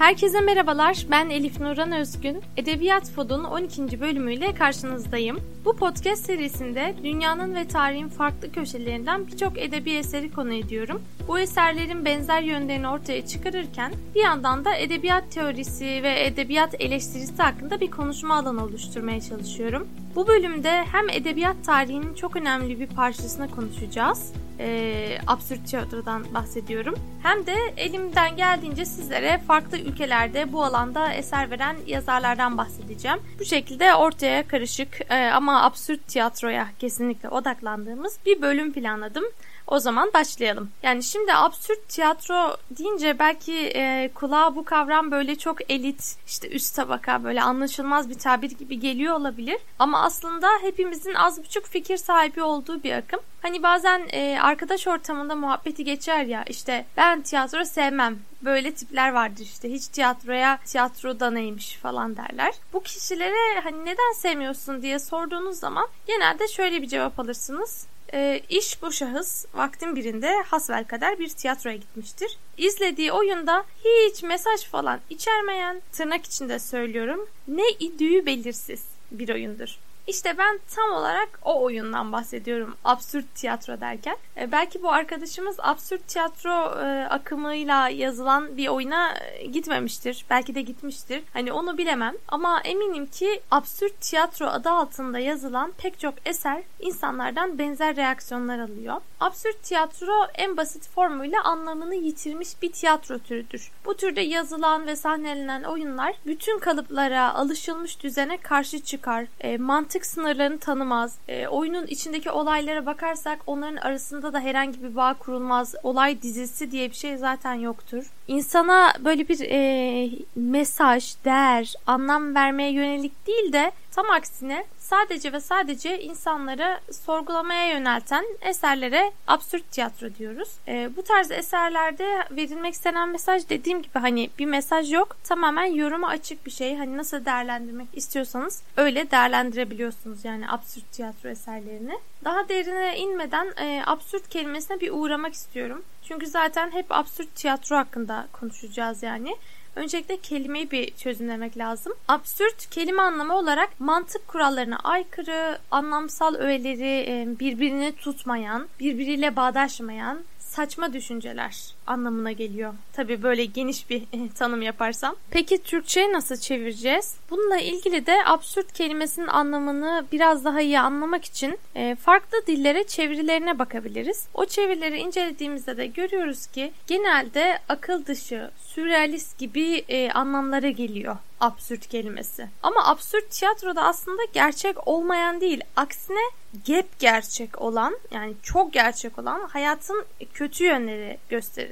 Herkese merhabalar, ben Elif Nuran Özgün. Edebiyat Fodo'nun 12. bölümüyle karşınızdayım. Bu podcast serisinde dünyanın ve tarihin farklı köşelerinden birçok edebi eseri konu ediyorum. Bu eserlerin benzer yönlerini ortaya çıkarırken bir yandan da edebiyat teorisi ve edebiyat eleştirisi hakkında bir konuşma alanı oluşturmaya çalışıyorum. Bu bölümde hem edebiyat tarihinin çok önemli bir parçasına konuşacağız, e, absürt tiyatrodan bahsediyorum. Hem de elimden geldiğince sizlere farklı ülkelerde bu alanda eser veren yazarlardan bahsedeceğim. Bu şekilde ortaya karışık e, ama absürt tiyatroya kesinlikle odaklandığımız bir bölüm planladım. O zaman başlayalım. Yani şimdi absürt tiyatro deyince belki e, kulağa bu kavram böyle çok elit, işte üst tabaka böyle anlaşılmaz bir tabir gibi geliyor olabilir. Ama aslında hepimizin az buçuk fikir sahibi olduğu bir akım. Hani bazen e, arkadaş ortamında muhabbeti geçer ya işte ben tiyatro sevmem. Böyle tipler vardır işte hiç tiyatroya tiyatroda neymiş falan derler. Bu kişilere hani neden sevmiyorsun diye sorduğunuz zaman genelde şöyle bir cevap alırsınız. E, iş bu şahıs vaktin birinde hasvel kadar bir tiyatroya gitmiştir. İzlediği oyunda hiç mesaj falan içermeyen, tırnak içinde söylüyorum, ne idüğü belirsiz bir oyundur. İşte ben tam olarak o oyundan bahsediyorum absürt tiyatro derken. E, belki bu arkadaşımız absürt tiyatro e, akımıyla yazılan bir oyuna e, gitmemiştir. Belki de gitmiştir. Hani onu bilemem. Ama eminim ki absürt tiyatro adı altında yazılan pek çok eser insanlardan benzer reaksiyonlar alıyor. Absürt tiyatro en basit formuyla anlamını yitirmiş bir tiyatro türüdür. Bu türde yazılan ve sahnelenen oyunlar bütün kalıplara, alışılmış düzene karşı çıkar. E, mantık mantık sınırlarını tanımaz. E, oyunun içindeki olaylara bakarsak onların arasında da herhangi bir bağ kurulmaz. Olay dizisi diye bir şey zaten yoktur. İnsana böyle bir e, mesaj, değer, anlam vermeye yönelik değil de tam aksine sadece ve sadece insanları sorgulamaya yönelten eserlere absürt tiyatro diyoruz. E, bu tarz eserlerde verilmek istenen mesaj dediğim gibi hani bir mesaj yok. Tamamen yoruma açık bir şey. Hani nasıl değerlendirmek istiyorsanız öyle değerlendirebiliyorsunuz yani absürt tiyatro eserlerini. Daha derine inmeden e, absürt kelimesine bir uğramak istiyorum. Çünkü zaten hep absürt tiyatro hakkında konuşacağız yani. Öncelikle kelimeyi bir çözümlemek lazım. Absürt kelime anlamı olarak mantık kurallarına aykırı, anlamsal öğeleri birbirini tutmayan, birbiriyle bağdaşmayan, saçma düşünceler anlamına geliyor. Tabi böyle geniş bir eh, tanım yaparsam. Peki Türkçe'ye nasıl çevireceğiz? Bununla ilgili de absürt kelimesinin anlamını biraz daha iyi anlamak için e, farklı dillere çevirilerine bakabiliriz. O çevirileri incelediğimizde de görüyoruz ki genelde akıl dışı, sürrealist gibi e, anlamlara geliyor absürt kelimesi. Ama absürt tiyatroda aslında gerçek olmayan değil. Aksine gep gerçek olan yani çok gerçek olan hayatın kötü yönleri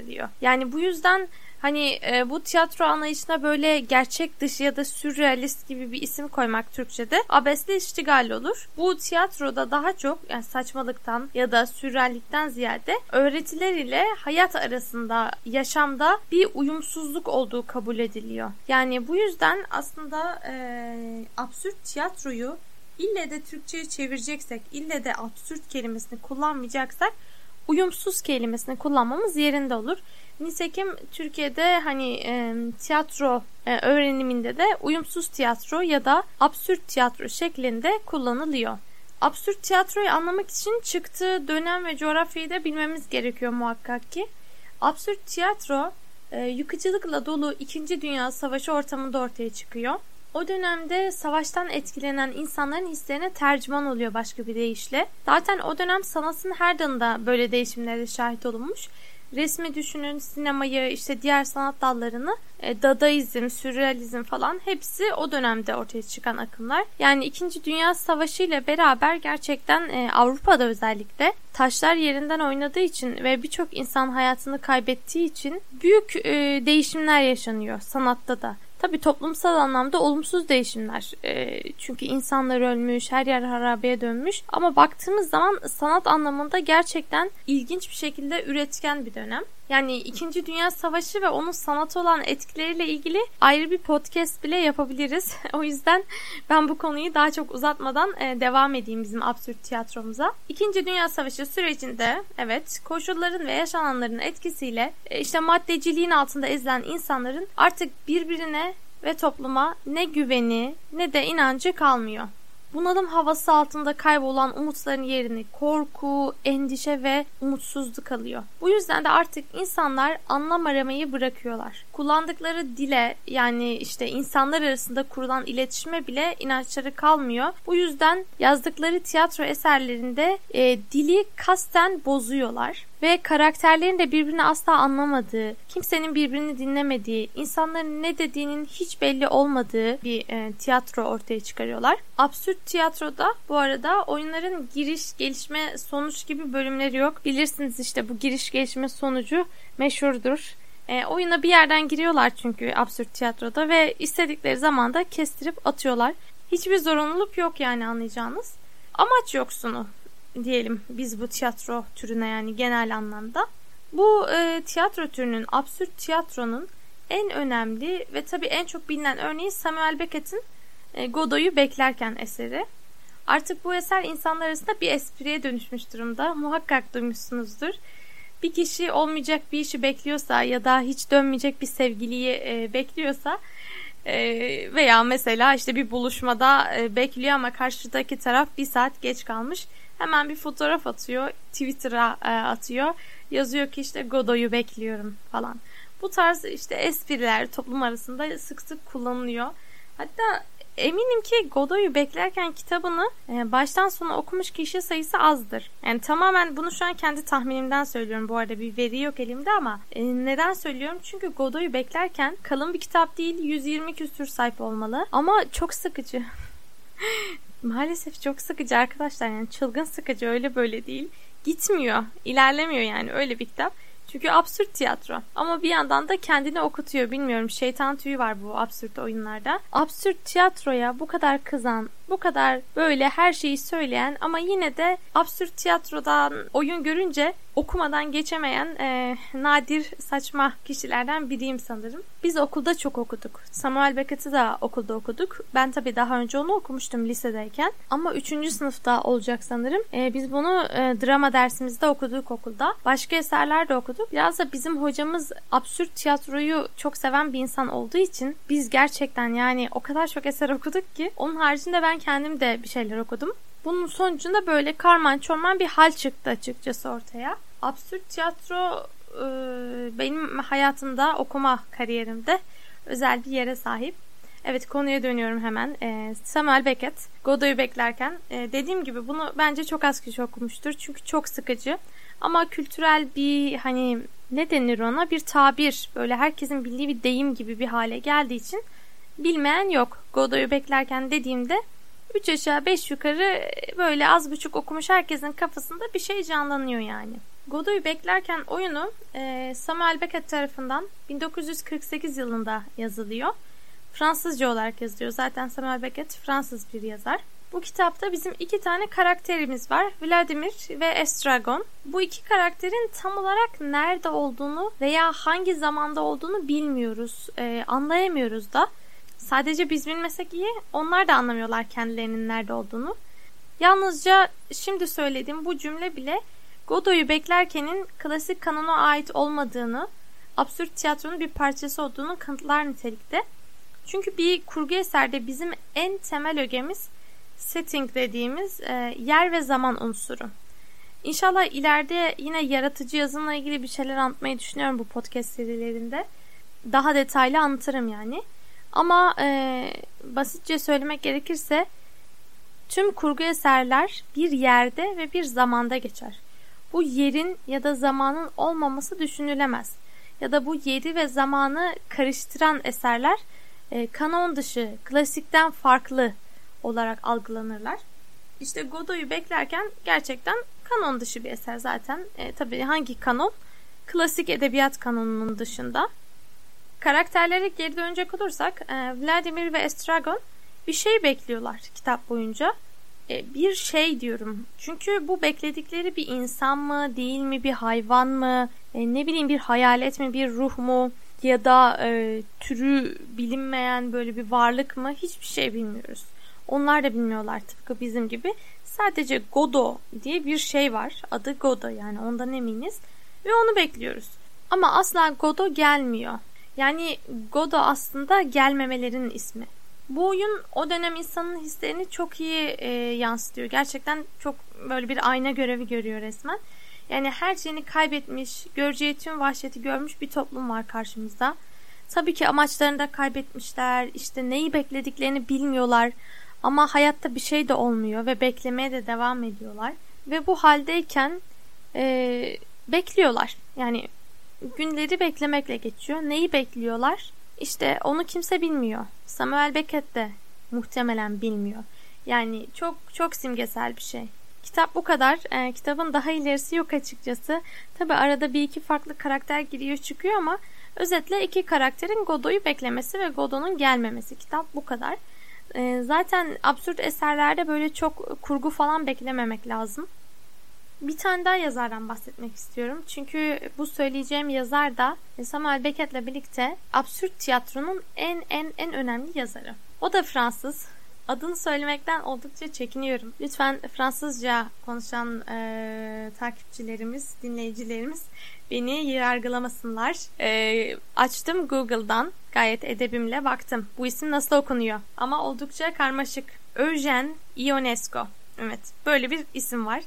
gösteriliyor. Yani bu yüzden Hani e, bu tiyatro anlayışına böyle gerçek dışı ya da sürrealist gibi bir isim koymak Türkçe'de abesle iştigal olur. Bu tiyatroda daha çok yani saçmalıktan ya da sürreallikten ziyade öğretiler ile hayat arasında yaşamda bir uyumsuzluk olduğu kabul ediliyor. Yani bu yüzden aslında e, absürt tiyatroyu ille de Türkçe'ye çevireceksek, ille de absürt kelimesini kullanmayacaksak uyumsuz kelimesini kullanmamız yerinde olur. Nitekim Türkiye'de hani e, tiyatro e, öğreniminde de uyumsuz tiyatro ya da absürt tiyatro şeklinde kullanılıyor. Absürt tiyatroyu anlamak için çıktığı dönem ve coğrafyayı da bilmemiz gerekiyor muhakkak ki. Absürt tiyatro e, yıkıcılıkla dolu 2. Dünya Savaşı ortamında ortaya çıkıyor. O dönemde savaştan etkilenen insanların hislerine tercüman oluyor başka bir deyişle. Zaten o dönem sanatın her dalında böyle değişimlere şahit olunmuş resmi düşünün, sinemayı, işte diğer sanat dallarını, e, dadaizm, sürrealizm falan hepsi o dönemde ortaya çıkan akımlar. Yani 2. Dünya Savaşı ile beraber gerçekten e, Avrupa'da özellikle taşlar yerinden oynadığı için ve birçok insan hayatını kaybettiği için büyük e, değişimler yaşanıyor sanatta da. Tabii toplumsal anlamda olumsuz değişimler. E, çünkü insanlar ölmüş, her yer harabeye dönmüş. Ama baktığımız zaman sanat anlamında gerçekten ilginç bir şekilde üretken bir dönem. Yani 2. Dünya Savaşı ve onun sanata olan etkileriyle ilgili ayrı bir podcast bile yapabiliriz. o yüzden ben bu konuyu daha çok uzatmadan e, devam edeyim bizim absürt tiyatromuza. 2. Dünya Savaşı sürecinde evet koşulların ve yaşananların etkisiyle e, işte maddeciliğin altında ezilen insanların artık birbirine ve topluma ne güveni ne de inancı kalmıyor. Bunalım havası altında kaybolan umutların yerini korku, endişe ve umutsuzluk alıyor. Bu yüzden de artık insanlar anlam aramayı bırakıyorlar. Kullandıkları dile yani işte insanlar arasında kurulan iletişime bile inançları kalmıyor. Bu yüzden yazdıkları tiyatro eserlerinde e, dili kasten bozuyorlar ve karakterlerin de birbirini asla anlamadığı, kimsenin birbirini dinlemediği, insanların ne dediğinin hiç belli olmadığı bir e, tiyatro ortaya çıkarıyorlar. Absürt tiyatroda bu arada oyunların giriş, gelişme, sonuç gibi bölümleri yok. Bilirsiniz işte bu giriş, gelişme, sonucu meşhurdur. E, oyuna bir yerden giriyorlar çünkü absürt tiyatroda ve istedikleri zaman da kestirip atıyorlar. Hiçbir zorunluluk yok yani anlayacağınız. Amaç yoksunu diyelim biz bu tiyatro türüne yani genel anlamda. Bu e, tiyatro türünün, absürt tiyatronun en önemli ve tabii en çok bilinen örneği Samuel Beckett'in e, Godot'u beklerken eseri. Artık bu eser insanlar arasında bir espriye dönüşmüş durumda. Muhakkak duymuşsunuzdur. Bir kişi olmayacak bir işi bekliyorsa ya da hiç dönmeyecek bir sevgiliyi e, bekliyorsa e, veya mesela işte bir buluşmada e, bekliyor ama karşıdaki taraf bir saat geç kalmış Hemen bir fotoğraf atıyor. Twitter'a e, atıyor. Yazıyor ki işte Godoy'u bekliyorum falan. Bu tarz işte espriler toplum arasında sık sık kullanılıyor. Hatta eminim ki Godoy'u beklerken kitabını e, baştan sona okumuş kişi sayısı azdır. Yani tamamen bunu şu an kendi tahminimden söylüyorum. Bu arada bir veri yok elimde ama e, neden söylüyorum? Çünkü Godoy'u beklerken kalın bir kitap değil 120 küsür sayfa olmalı ama çok sıkıcı. Maalesef çok sıkıcı arkadaşlar yani çılgın sıkıcı öyle böyle değil. Gitmiyor, ilerlemiyor yani öyle bir kitap. Çünkü absürt tiyatro. Ama bir yandan da kendini okutuyor. Bilmiyorum şeytan tüyü var bu absürt oyunlarda. Absürt tiyatroya bu kadar kızan, bu kadar böyle her şeyi söyleyen ama yine de absürt tiyatrodan oyun görünce okumadan geçemeyen e, nadir saçma kişilerden biriyim sanırım. Biz okulda çok okuduk. Samuel Beckett'i de okulda okuduk. Ben tabii daha önce onu okumuştum lisedeyken. Ama 3. sınıfta olacak sanırım. E, biz bunu e, drama dersimizde okuduk okulda. Başka eserler de okuduk. Biraz da bizim hocamız absürt tiyatroyu çok seven bir insan olduğu için biz gerçekten yani o kadar çok eser okuduk ki onun haricinde ben kendim de bir şeyler okudum. Bunun sonucunda böyle karman çorman bir hal çıktı açıkçası ortaya. Absürt tiyatro e, benim hayatımda okuma kariyerimde özel bir yere sahip. Evet konuya dönüyorum hemen. E, Samuel Beckett, Godot'u beklerken e, dediğim gibi bunu bence çok az kişi okumuştur. Çünkü çok sıkıcı. Ama kültürel bir hani ne denir ona bir tabir böyle herkesin bildiği bir deyim gibi bir hale geldiği için bilmeyen yok. Godot'u beklerken dediğimde 3 aşağı 5 yukarı böyle az buçuk okumuş herkesin kafasında bir şey canlanıyor yani. Godot'u beklerken oyunu e, Samuel Beckett tarafından 1948 yılında yazılıyor. Fransızca olarak yazılıyor. Zaten Samuel Beckett Fransız bir yazar. Bu kitapta bizim iki tane karakterimiz var. Vladimir ve Estragon. Bu iki karakterin tam olarak nerede olduğunu veya hangi zamanda olduğunu bilmiyoruz. E, anlayamıyoruz da. Sadece biz bilmesek iyi, onlar da anlamıyorlar kendilerinin nerede olduğunu. Yalnızca şimdi söylediğim bu cümle bile Godot'u beklerkenin klasik kanona ait olmadığını, absürt tiyatronun bir parçası olduğunu kanıtlar nitelikte. Çünkü bir kurgu eserde bizim en temel ögemiz setting dediğimiz e, yer ve zaman unsuru. İnşallah ileride yine yaratıcı yazımla ilgili bir şeyler anlatmayı düşünüyorum bu podcast serilerinde. Daha detaylı anlatırım yani. Ama e, basitçe söylemek gerekirse tüm kurgu eserler bir yerde ve bir zamanda geçer. Bu yerin ya da zamanın olmaması düşünülemez. Ya da bu yeri ve zamanı karıştıran eserler e, kanon dışı, klasikten farklı olarak algılanırlar. İşte Godot'u beklerken gerçekten kanon dışı bir eser zaten. E, tabii hangi kanon? Klasik edebiyat kanonunun dışında. Karakterlere geri dönecek olursak e, Vladimir ve Estragon bir şey bekliyorlar kitap boyunca. E, bir şey diyorum. Çünkü bu bekledikleri bir insan mı, değil mi, bir hayvan mı, e, ne bileyim bir hayalet mi, bir ruh mu ya da e, türü bilinmeyen böyle bir varlık mı hiçbir şey bilmiyoruz. Onlar da bilmiyorlar tıpkı bizim gibi. Sadece Godo diye bir şey var. Adı Godo yani ondan eminiz. Ve onu bekliyoruz. Ama asla Godo gelmiyor. Yani Godo aslında gelmemelerin ismi. Bu oyun o dönem insanın hislerini çok iyi e, yansıtıyor. Gerçekten çok böyle bir ayna görevi görüyor resmen. Yani her şeyini kaybetmiş, göreceği tüm vahşeti görmüş bir toplum var karşımızda. Tabii ki amaçlarını da kaybetmişler. İşte neyi beklediklerini bilmiyorlar. Ama hayatta bir şey de olmuyor ve beklemeye de devam ediyorlar. Ve bu haldeyken e, bekliyorlar. Yani günleri beklemekle geçiyor. Neyi bekliyorlar? İşte onu kimse bilmiyor. Samuel Beckett de muhtemelen bilmiyor. Yani çok çok simgesel bir şey. Kitap bu kadar. E, kitabın daha ilerisi yok açıkçası. Tabi arada bir iki farklı karakter giriyor çıkıyor ama özetle iki karakterin Godot'u beklemesi ve Godot'un gelmemesi. Kitap bu kadar. E, zaten absürt eserlerde böyle çok kurgu falan beklememek lazım. Bir tane daha yazardan bahsetmek istiyorum. Çünkü bu söyleyeceğim yazar da Samuel Beckett'le birlikte absürt tiyatronun en en en önemli yazarı. O da Fransız. Adını söylemekten oldukça çekiniyorum. Lütfen Fransızca konuşan e, takipçilerimiz, dinleyicilerimiz beni yargılamasınlar. E, açtım Google'dan gayet edebimle baktım. Bu isim nasıl okunuyor? Ama oldukça karmaşık. Eugène Ionesco. Evet böyle bir isim var.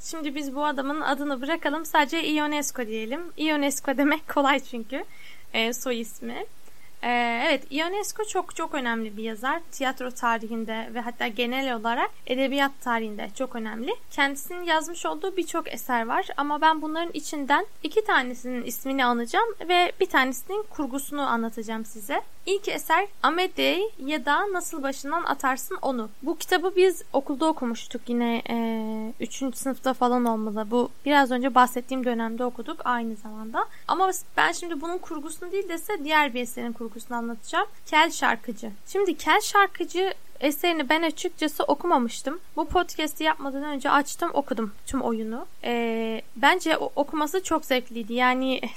Şimdi biz bu adamın adını bırakalım. Sadece Ionesco diyelim. Ionesco demek kolay çünkü. E, soy ismi. Ee, evet, Ionesco çok çok önemli bir yazar. Tiyatro tarihinde ve hatta genel olarak edebiyat tarihinde çok önemli. Kendisinin yazmış olduğu birçok eser var ama ben bunların içinden iki tanesinin ismini anacağım ve bir tanesinin kurgusunu anlatacağım size. İlk eser Amedei ya da Nasıl Başından Atarsın Onu. Bu kitabı biz okulda okumuştuk yine 3. E, sınıfta falan olmalı. Bu biraz önce bahsettiğim dönemde okuduk aynı zamanda. Ama ben şimdi bunun kurgusunu değil dese diğer bir eserin kurgusunu anlatacağım. Kel Şarkıcı. Şimdi Kel Şarkıcı eserini ben açıkçası okumamıştım. Bu podcast'i yapmadan önce açtım okudum tüm oyunu. Ee, bence okuması çok zevkliydi. Yani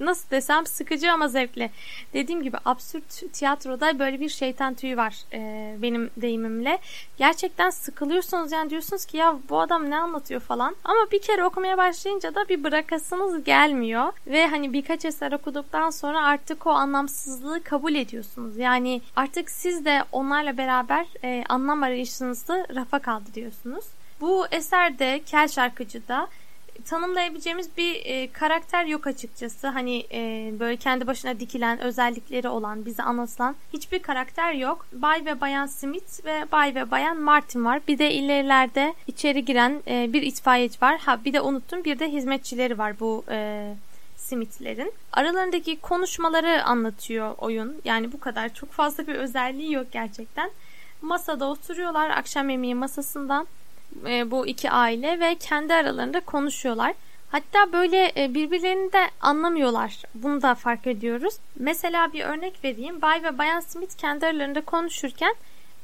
nasıl desem sıkıcı ama zevkli. Dediğim gibi absürt tiyatroda böyle bir şeytan tüyü var e, benim deyimimle. Gerçekten sıkılıyorsunuz yani diyorsunuz ki ya bu adam ne anlatıyor falan. Ama bir kere okumaya başlayınca da bir bırakasınız gelmiyor. Ve hani birkaç eser okuduktan sonra artık o anlamsızlığı kabul ediyorsunuz. Yani artık siz de onlarla beraber e, anlam arayışınızı rafa kaldırıyorsunuz. Bu eserde Kel Şarkıcı'da tanımlayabileceğimiz bir e, karakter yok açıkçası. Hani e, böyle kendi başına dikilen özellikleri olan, bize anlatılan hiçbir karakter yok. Bay ve Bayan Smith ve Bay ve Bayan Martin var. Bir de ilerilerde içeri giren e, bir itfaiyeci var. Ha bir de unuttum bir de hizmetçileri var bu e, Smith'lerin. Aralarındaki konuşmaları anlatıyor oyun. Yani bu kadar çok fazla bir özelliği yok gerçekten. Masada oturuyorlar akşam yemeği masasından e, bu iki aile ve kendi aralarında konuşuyorlar. Hatta böyle e, birbirlerini de anlamıyorlar. Bunu da fark ediyoruz. Mesela bir örnek vereyim. Bay ve Bayan Smith kendi aralarında konuşurken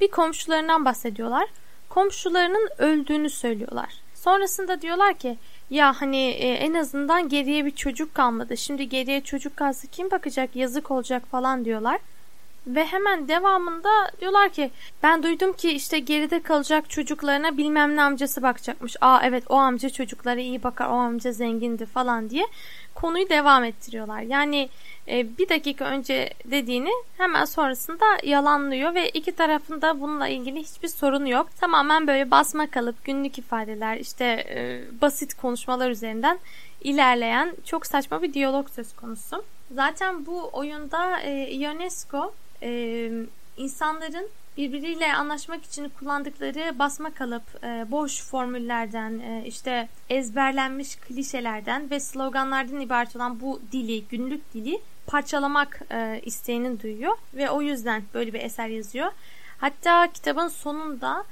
bir komşularından bahsediyorlar. Komşularının öldüğünü söylüyorlar. Sonrasında diyorlar ki ya hani e, en azından geriye bir çocuk kalmadı. Şimdi geriye çocuk kalsa kim bakacak yazık olacak falan diyorlar. Ve hemen devamında diyorlar ki ben duydum ki işte geride kalacak çocuklarına bilmem ne amcası bakacakmış. Aa evet o amca çocuklara iyi bakar o amca zengindi falan diye konuyu devam ettiriyorlar. Yani e, bir dakika önce dediğini hemen sonrasında yalanlıyor ve iki tarafında bununla ilgili hiçbir sorun yok. Tamamen böyle basma kalıp günlük ifadeler işte e, basit konuşmalar üzerinden ilerleyen çok saçma bir diyalog söz konusu. Zaten bu oyunda e, Ionesco e, insanların birbiriyle anlaşmak için kullandıkları basma kalıp, e, boş formüllerden, e, işte ezberlenmiş klişelerden ve sloganlardan ibaret olan bu dili, günlük dili parçalamak e, isteğini duyuyor ve o yüzden böyle bir eser yazıyor. Hatta kitabın sonunda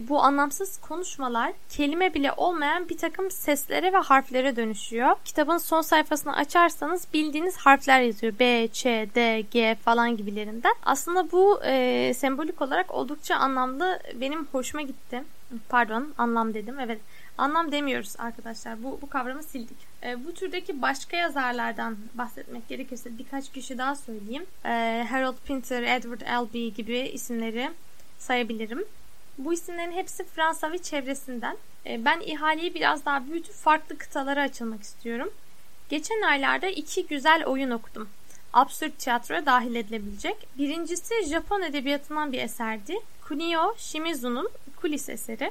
bu anlamsız konuşmalar kelime bile olmayan bir takım seslere ve harflere dönüşüyor. Kitabın son sayfasını açarsanız bildiğiniz harfler yazıyor. B, Ç, D, G falan gibilerinden. Aslında bu e, sembolik olarak oldukça anlamlı. Benim hoşuma gitti. Pardon anlam dedim. Evet anlam demiyoruz arkadaşlar. Bu, bu kavramı sildik. E, bu türdeki başka yazarlardan bahsetmek gerekirse birkaç kişi daha söyleyeyim. E, Harold Pinter, Edward Albee gibi isimleri sayabilirim. Bu isimlerin hepsi Fransa ve çevresinden. E, ben ihaleyi biraz daha büyütüp farklı kıtalara açılmak istiyorum. Geçen aylarda iki güzel oyun okudum. Absürt tiyatroya dahil edilebilecek. Birincisi Japon edebiyatından bir eserdi. Kunio Shimizu'nun kulis eseri.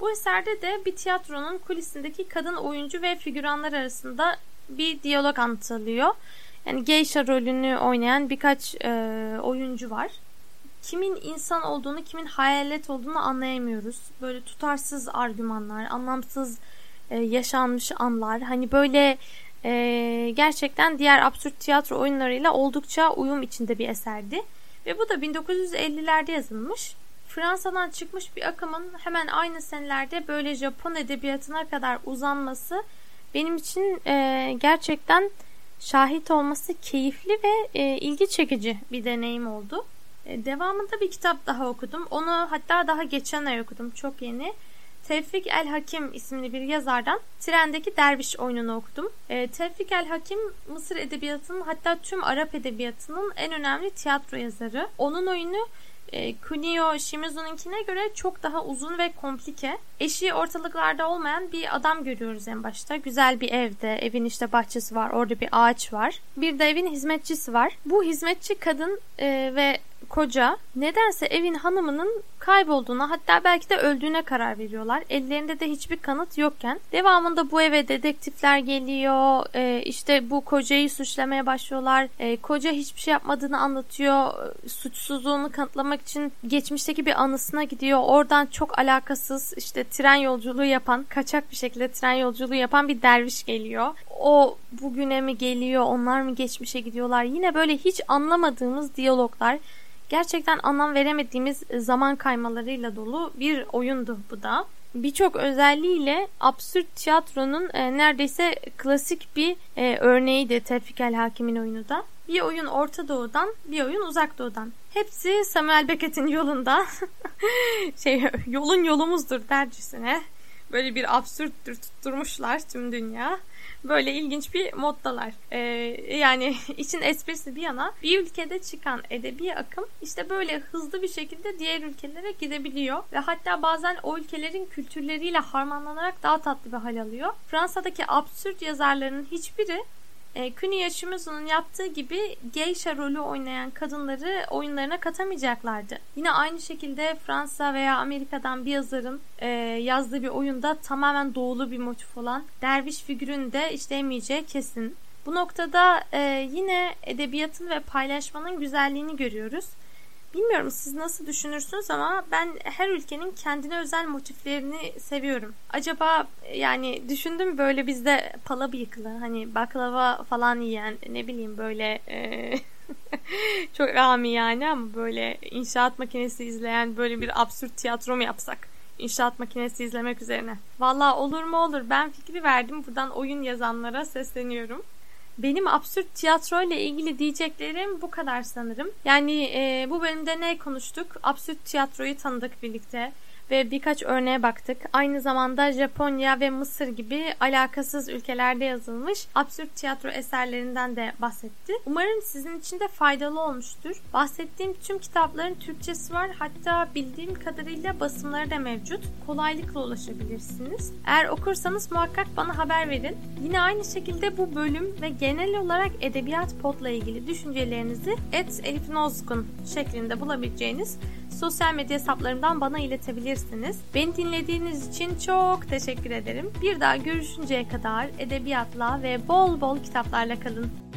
Bu eserde de bir tiyatronun kulisindeki kadın oyuncu ve figüranlar arasında bir diyalog anlatılıyor. Yani geisha rolünü oynayan birkaç e, oyuncu var. Kimin insan olduğunu, kimin hayalet olduğunu anlayamıyoruz. Böyle tutarsız argümanlar, anlamsız e, yaşanmış anlar. Hani böyle e, gerçekten diğer absürt tiyatro oyunlarıyla oldukça uyum içinde bir eserdi. Ve bu da 1950'lerde yazılmış. Fransa'dan çıkmış bir akımın hemen aynı senelerde böyle Japon edebiyatına kadar uzanması benim için e, gerçekten şahit olması keyifli ve e, ilgi çekici bir deneyim oldu. E, devamında bir kitap daha okudum. Onu hatta daha geçen ay okudum. Çok yeni. Tevfik El Hakim isimli bir yazardan Trendeki Derviş oyununu okudum. E, Tevfik El Hakim Mısır edebiyatının hatta tüm Arap edebiyatının en önemli tiyatro yazarı. Onun oyunu e, Kunio Shimizu'nunkine göre çok daha uzun ve komplike. Eşi ortalıklarda olmayan bir adam görüyoruz en başta. Güzel bir evde, evin işte bahçesi var, orada bir ağaç var. Bir de evin hizmetçisi var. Bu hizmetçi kadın e, ve koca nedense evin hanımının kaybolduğuna hatta belki de öldüğüne karar veriyorlar. Ellerinde de hiçbir kanıt yokken devamında bu eve dedektifler geliyor. E, işte bu kocayı suçlamaya başlıyorlar. E, koca hiçbir şey yapmadığını anlatıyor. Suçsuzluğunu kanıtlamak için geçmişteki bir anısına gidiyor. Oradan çok alakasız işte tren yolculuğu yapan, kaçak bir şekilde tren yolculuğu yapan bir derviş geliyor. O bugüne mi geliyor, onlar mı geçmişe gidiyorlar? Yine böyle hiç anlamadığımız diyaloglar gerçekten anlam veremediğimiz zaman kaymalarıyla dolu bir oyundu bu da. Birçok özelliğiyle absürt tiyatronun e, neredeyse klasik bir e, örneğiydi Tevfik El Hakim'in oyunu da. Bir oyun Orta Doğu'dan, bir oyun Uzak Doğu'dan. Hepsi Samuel Beckett'in yolunda. şey yolun yolumuzdur dercesine. Böyle bir absürttür tutturmuşlar tüm dünya böyle ilginç bir moddalar. Ee, yani için esprisi bir yana bir ülkede çıkan edebi akım işte böyle hızlı bir şekilde diğer ülkelere gidebiliyor ve hatta bazen o ülkelerin kültürleriyle harmanlanarak daha tatlı bir hal alıyor. Fransa'daki absürt yazarların hiçbiri e, Kuni Yoshimitsu'nun yaptığı gibi geisha rolü oynayan kadınları oyunlarına katamayacaklardı. Yine aynı şekilde Fransa veya Amerika'dan bir yazarın e, yazdığı bir oyunda tamamen doğulu bir motif olan derviş figürünü de işleyemeyeceği kesin. Bu noktada e, yine edebiyatın ve paylaşmanın güzelliğini görüyoruz. Bilmiyorum siz nasıl düşünürsünüz ama ben her ülkenin kendine özel motiflerini seviyorum. Acaba yani düşündüm böyle bizde pala bıyıklı hani baklava falan yiyen ne bileyim böyle e, çok ami yani ama böyle inşaat makinesi izleyen böyle bir absürt tiyatro mu yapsak? İnşaat makinesi izlemek üzerine. Valla olur mu olur ben fikri verdim buradan oyun yazanlara sesleniyorum. Benim absürt tiyatro ile ilgili diyeceklerim bu kadar sanırım. Yani e, bu bölümde ne konuştuk? Absürt tiyatroyu tanıdık birlikte ve birkaç örneğe baktık. Aynı zamanda Japonya ve Mısır gibi alakasız ülkelerde yazılmış absürt tiyatro eserlerinden de bahsetti. Umarım sizin için de faydalı olmuştur. Bahsettiğim tüm kitapların Türkçesi var. Hatta bildiğim kadarıyla basımları da mevcut. Kolaylıkla ulaşabilirsiniz. Eğer okursanız muhakkak bana haber verin. Yine aynı şekilde bu bölüm ve genel olarak edebiyat podla ilgili düşüncelerinizi et Elif Nozgun şeklinde bulabileceğiniz sosyal medya hesaplarımdan bana iletebilirsiniz. Beni dinlediğiniz için çok teşekkür ederim. Bir daha görüşünceye kadar edebiyatla ve bol bol kitaplarla kalın.